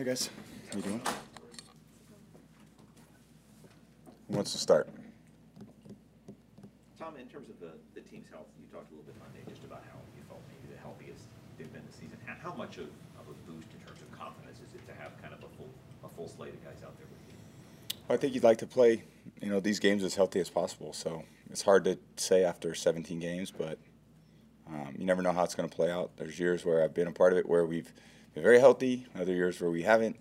Hey guys, how you doing? Who wants to start? Tom, in terms of the, the team's health, you talked a little bit Monday just about how you felt maybe the healthiest they've been this season. How, how much of, of a boost in terms of confidence is it to have kind of a full, a full slate of guys out there with you? Well, I think you'd like to play, you know, these games as healthy as possible. So it's hard to say after 17 games, but um, you never know how it's going to play out. There's years where I've been a part of it where we've been very healthy, other years where we haven't.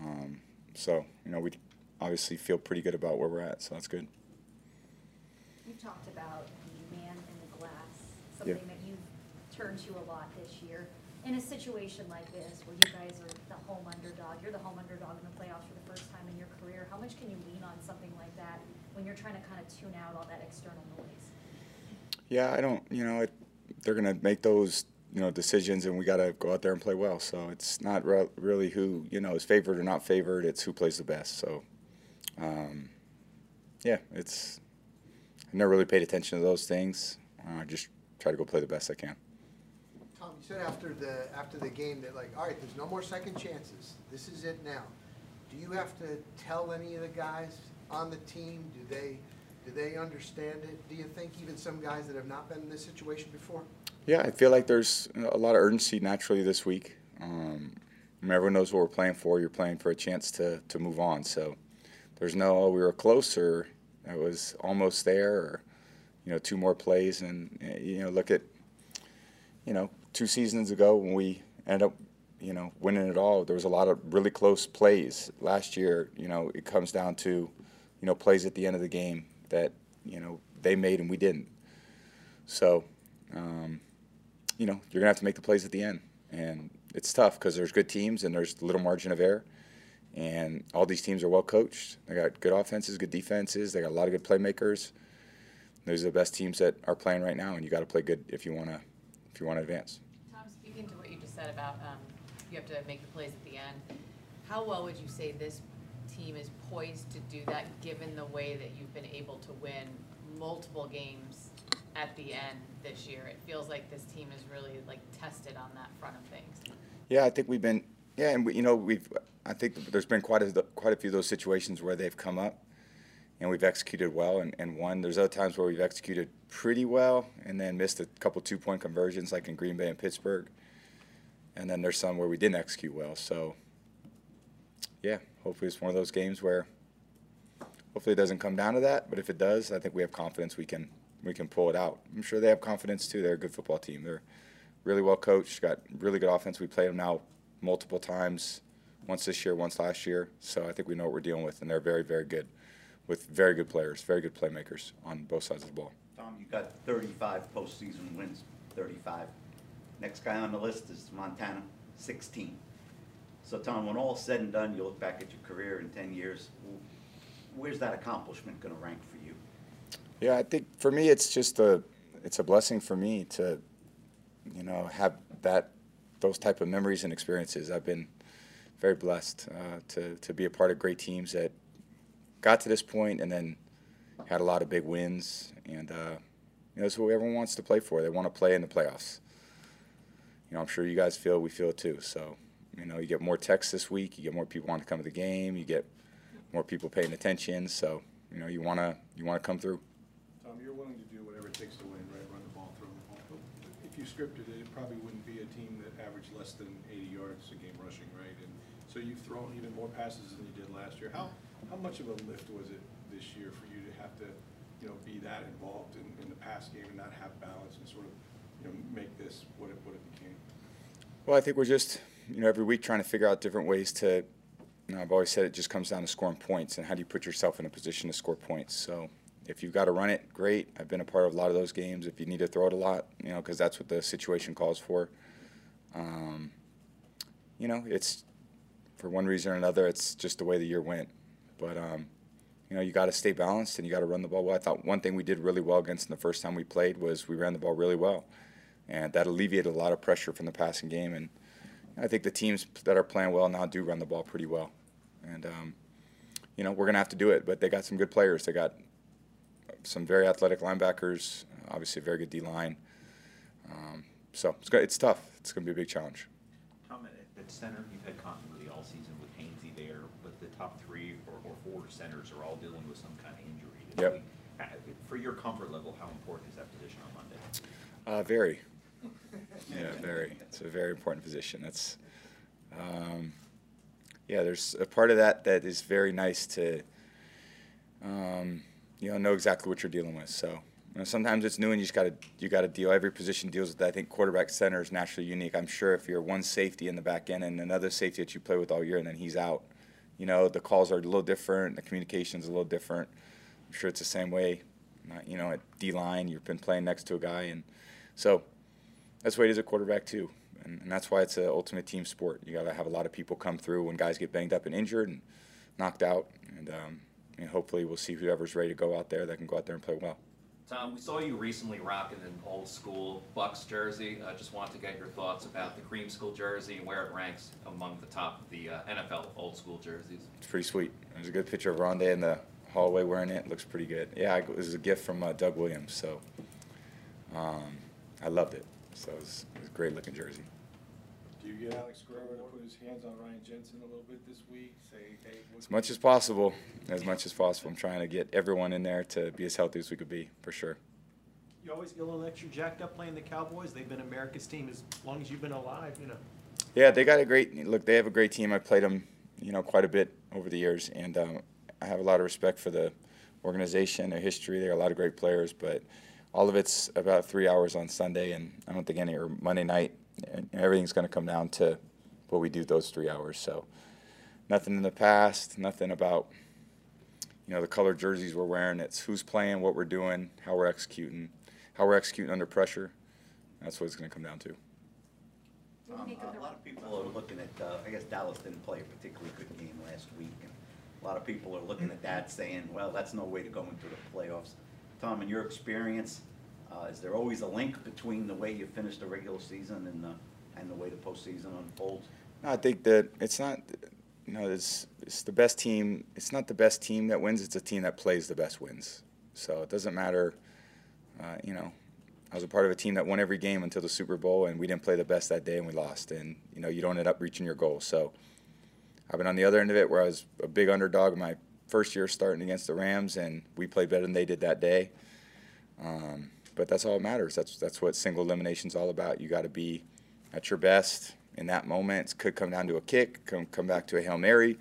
Um, so you know, we obviously feel pretty good about where we're at. So that's good. You've talked about the man in the glass, Yeah. something that you've turned to a lot this year. In a situation like this, where you guys are the home underdog, you're the home underdog in the playoffs for the first time in your career, how much can you lean on something like that when you're trying to kind of tune out all that external noise? Yeah, I don't. You know, it, they're going to make those you know decisions, and we got to go out there and play well. So it's not re- really who you know is favored or not favored. It's who plays the best. So, um, yeah, it's. I never really paid attention to those things. Uh, I just try to go play the best I can. Tom, you said after the, after the game that like, all right, there's no more second chances. This is it now. Do you have to tell any of the guys on the team? Do they, do they understand it? Do you think even some guys that have not been in this situation before? Yeah, I feel like there's a lot of urgency naturally this week. Um, I mean, everyone knows what we're playing for. You're playing for a chance to, to move on. So there's no, oh, we were closer. or I was almost there or, you know, two more plays. And, you know, look at, you know, two seasons ago when we ended up, you know, winning it all, there was a lot of really close plays. Last year, you know, it comes down to, you know, plays at the end of the game that, you know, they made and we didn't. So, um, you know, you're gonna have to make the plays at the end, and it's tough because there's good teams and there's little margin of error, and all these teams are well coached. They got good offenses, good defenses. They got a lot of good playmakers. Those are the best teams that are playing right now, and you got to play good if you wanna if you want to advance. Tom, speaking to what you just said about um, you have to make the plays at the end, how well would you say this team is poised to do that, given the way that you've been able to win multiple games at the end this year? It feels like this team is really like tested on that front of things. Yeah, I think we've been. Yeah, and we, you know we've. I think there's been quite a quite a few of those situations where they've come up, and we've executed well and, and won. There's other times where we've executed pretty well and then missed a couple two point conversions, like in Green Bay and Pittsburgh. And then there's some where we didn't execute well. So, yeah, hopefully it's one of those games where. Hopefully it doesn't come down to that, but if it does, I think we have confidence we can we can pull it out. I'm sure they have confidence too. They're a good football team. They're really well coached, got really good offense. We played them now multiple times, once this year, once last year. So I think we know what we're dealing with, and they're very, very good, with very good players, very good playmakers on both sides of the ball. Tom, you got thirty-five postseason wins, thirty-five. Next guy on the list is Montana, sixteen. So Tom, when all's said and done, you look back at your career in ten years, where's that accomplishment gonna rank for you? Yeah, I think for me, it's just a, it's a blessing for me to, you know, have that, those type of memories and experiences. I've been very blessed uh, to to be a part of great teams that got to this point and then had a lot of big wins. And uh, you know, it's what everyone wants to play for. They want to play in the playoffs. You know, I'm sure you guys feel we feel too. So, you know, you get more texts this week. You get more people wanting to come to the game. You get more people paying attention. So, you know, you wanna you wanna come through. Tom, you're willing to do whatever it takes to win, right? Run the ball, throw the ball. If you scripted it, it probably wouldn't be a team that averaged less than 80 yards a game rushing, right? And so you've thrown even more passes than you did last year. How, how much of a lift was it this year for you to have to, you know, be that involved in, in the pass game and not have balance and sort of, you know, make this what it, what it became? Well, I think we're just, you know, every week trying to figure out different ways to, you know, I've always said it just comes down to scoring points and how do you put yourself in a position to score points. So if you've got to run it, great. I've been a part of a lot of those games. If you need to throw it a lot, you know, because that's what the situation calls for. Um, you know, it's for one reason or another, it's just the way the year went. But, um, you know, you got to stay balanced and you got to run the ball well. I thought one thing we did really well against them the first time we played was we ran the ball really well. And that alleviated a lot of pressure from the passing game. And I think the teams that are playing well now do run the ball pretty well. And, um, you know, we're going to have to do it. But they got some good players. They got some very athletic linebackers, obviously a very good D line. Um, so it's, go- it's tough. It's going to be a big challenge. Tom, at at center, you've had continuity all season with Hainsey there, but the top three or, or four centers are all dealing with some kind of injury. Yep. Uh, For your comfort level, how important is that position on Monday? Uh, very. Yeah, very. It's a very important position. That's, um, yeah. There's a part of that that is very nice to, um, you know, know exactly what you're dealing with. So you know, sometimes it's new and you just got to you got to deal. Every position deals with that. I think quarterback center is naturally unique. I'm sure if you're one safety in the back end and another safety that you play with all year and then he's out, you know, the calls are a little different. The communication's a little different. I'm sure it's the same way. Not, you know, at D line, you've been playing next to a guy, and so that's way it is at quarterback too, and, and that's why it's an ultimate team sport. You got to have a lot of people come through when guys get banged up and injured and knocked out, and, um, and hopefully we'll see whoever's ready to go out there that can go out there and play well. Tom, we saw you recently rocking an old school Bucks jersey. I just want to get your thoughts about the creamsicle jersey and where it ranks among the top of the uh, NFL old school jerseys. It's pretty sweet. There's a good picture of Rondé in the hallway wearing it. it Looks pretty good. Yeah, it was a gift from uh, Doug Williams, so um, I loved it. So it was, it was a great looking jersey. Do you get Alex Guerrero to put his hands on Ryan Jensen a little bit this week? Say, hey. As much as possible, as much as possible. I'm trying to get everyone in there to be as healthy as we could be, for sure. You always get a little extra jacked up playing the Cowboys. They've been America's team as long as you've been alive, you know. Yeah, they got a great look. They have a great team. I played them, you know, quite a bit over the years, and um, I have a lot of respect for the organization, their history. There are a lot of great players, but all of it's about three hours on Sunday, and I don't think any or Monday night. And everything's going to come down to what we do those three hours. So, nothing in the past, nothing about you know the color jerseys we're wearing. It's who's playing, what we're doing, how we're executing, how we're executing under pressure. That's what it's going to come down to. Um, you make of A lot of people are looking at, uh, I guess Dallas didn't play a particularly good game last week, and a lot of people are looking at that saying, well, that's no way to go into the playoffs. Tom, in your experience, uh, is there always a link between the way you finish the regular season and the, and the way the postseason unfolds? No, I think that it's not, you know, it's, it's the best team. It's not the best team that wins. It's a team that plays the best wins. So it doesn't matter, uh, you know. I was a part of a team that won every game until the Super Bowl, and we didn't play the best that day, and we lost. And you know, you don't end up reaching your goal. So I've been on the other end of it, where I was a big underdog my first year starting against the Rams, and we played better than they did that day. Um, but that's all that matters. That's that's what single elimination's all about. You got to be at your best in that moment. It could come down to a kick, come come back to a hail mary,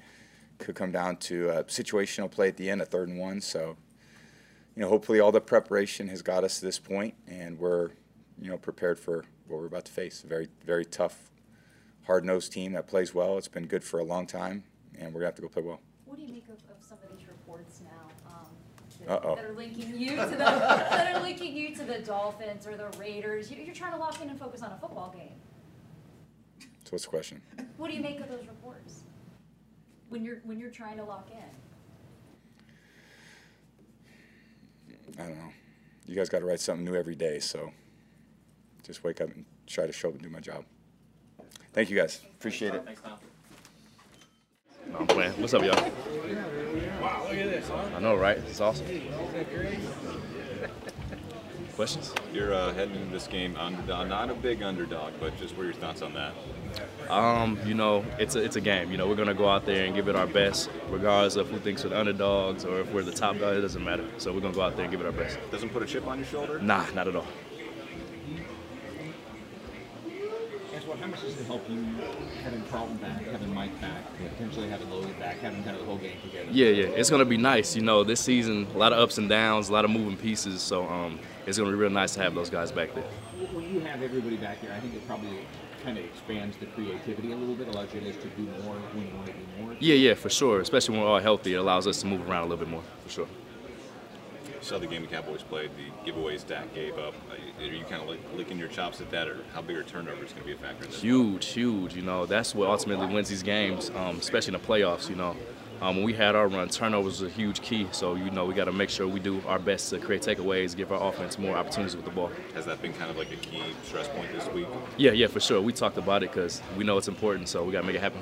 could come down to a situational play at the end, a third and one. So, you know, hopefully all the preparation has got us to this point, and we're, you know, prepared for what we're about to face. A very very tough, hard nosed team that plays well. It's been good for a long time, and we're gonna have to go play well. What do you make of, reports now, um, Uh-oh. that, that are linking you to the, that are linking you to the Dolphins or the Raiders? You, you're trying to lock in and focus on a football game. So what's the question? What do you make of those reports? When you're, when you're trying to lock in? I don't know. You guys got to write something new every day, so just wake up and try to show up and do my job. Thank you guys. Appreciate it. No, I'm playing. What's up, y'all? I know, right? It's awesome. Questions? You're uh, heading into this game underdog, not a big underdog, but just what are your thoughts on that? Um, you know, it's a, it's a game. You know, we're gonna go out there and give it our best, regardless of who thinks we're the underdogs or if we're the top dog. It doesn't matter. So we're gonna go out there and give it our best. Doesn't put a chip on your shoulder? Nah, not at all. How much does it help you having Carlton back, having Mike back, potentially having Logan back, having kind of the whole game together? Yeah, yeah, it's gonna be nice. You know, this season, a lot of ups and downs, a lot of moving pieces. So um, it's gonna be real nice to have those guys back there. When you have everybody back there, I think it probably kind of expands the creativity a little bit, allows you guys to do more when you want to do more. Yeah, yeah, for sure. Especially when we're all healthy, it allows us to move around a little bit more, for sure. Saw the game the Cowboys played, the giveaways Dak gave up. Uh, Are you kind of like licking your chops at that, or how big are turnovers going to be a factor in this? Huge, huge. You know, that's what ultimately wins these games, um, especially in the playoffs. You know, um, when we had our run, turnovers was a huge key. So you know, we got to make sure we do our best to create takeaways, give our offense more opportunities with the ball. Has that been kind of like a key stress point this week? Yeah, yeah, for sure. We talked about it because we know it's important, so we got to make it happen.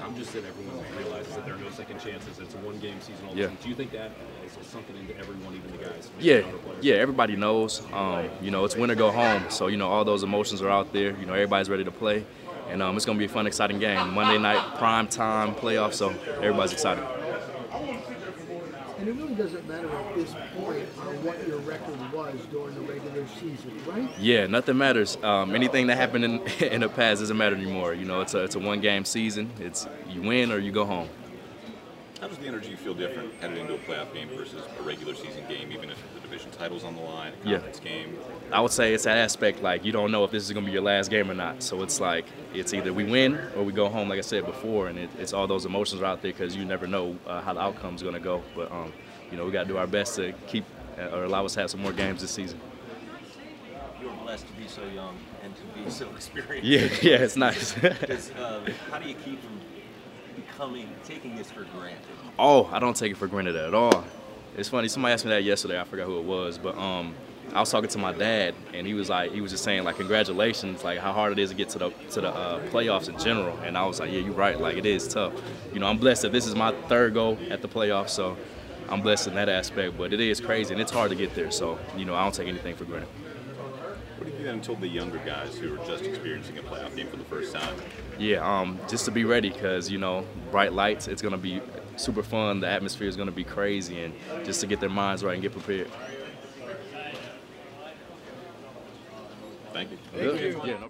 Tom just said everyone realizes that there are no second chances. It's a one-game season. All Yeah. Do you think that is something into everyone, even the guys? Yeah, yeah. Everybody knows. Um, you know, it's win or go home. So you know, all those emotions are out there. You know, everybody's ready to play, and um, it's going to be a fun, exciting game. Monday night, prime time playoff, so everybody's excited. It really doesn't matter at this point on what your record was during the regular season, right? Yeah, nothing matters. Um, anything that happened in, in the past doesn't matter anymore. You know, it's a, it's a one-game season. It's you win or you go home. How does the energy feel different headed into a playoff game versus a regular season game, even if the division title's on the line, a Yeah. conference game? I would say it's that aspect like you don't know if this is gonna be your last game or not. So it's like it's either we win or we go home, like I said before, and it, it's all those emotions are out there because you never know uh, how the outcome's gonna go. But um, you know we got to do our best to keep uh, or allow us to have some more games this season. You're blessed to be so young and to be so experienced. Yeah, yeah, it's nice. Because uh, how do you keep from becoming taking this for granted? Oh, I don't take it for granted at all. It's funny. Somebody asked me that yesterday. I forgot who it was, but um, I was talking to my dad, and he was like, he was just saying like, congratulations, like how hard it is to get to the to the uh, playoffs in general. And I was like, yeah, you're right. Like it is tough. You know, I'm blessed that this is my third go at the playoffs, so I'm blessed in that aspect. But it is crazy, and it's hard to get there. So you know, I don't take anything for granted. What do you told the younger guys who are just experiencing a playoff game for the first time? Yeah, um, just to be ready because you know, bright lights. It's gonna be super fun. The atmosphere is gonna be crazy, and just to get their minds right and get prepared. Thank you. Good. Yeah, no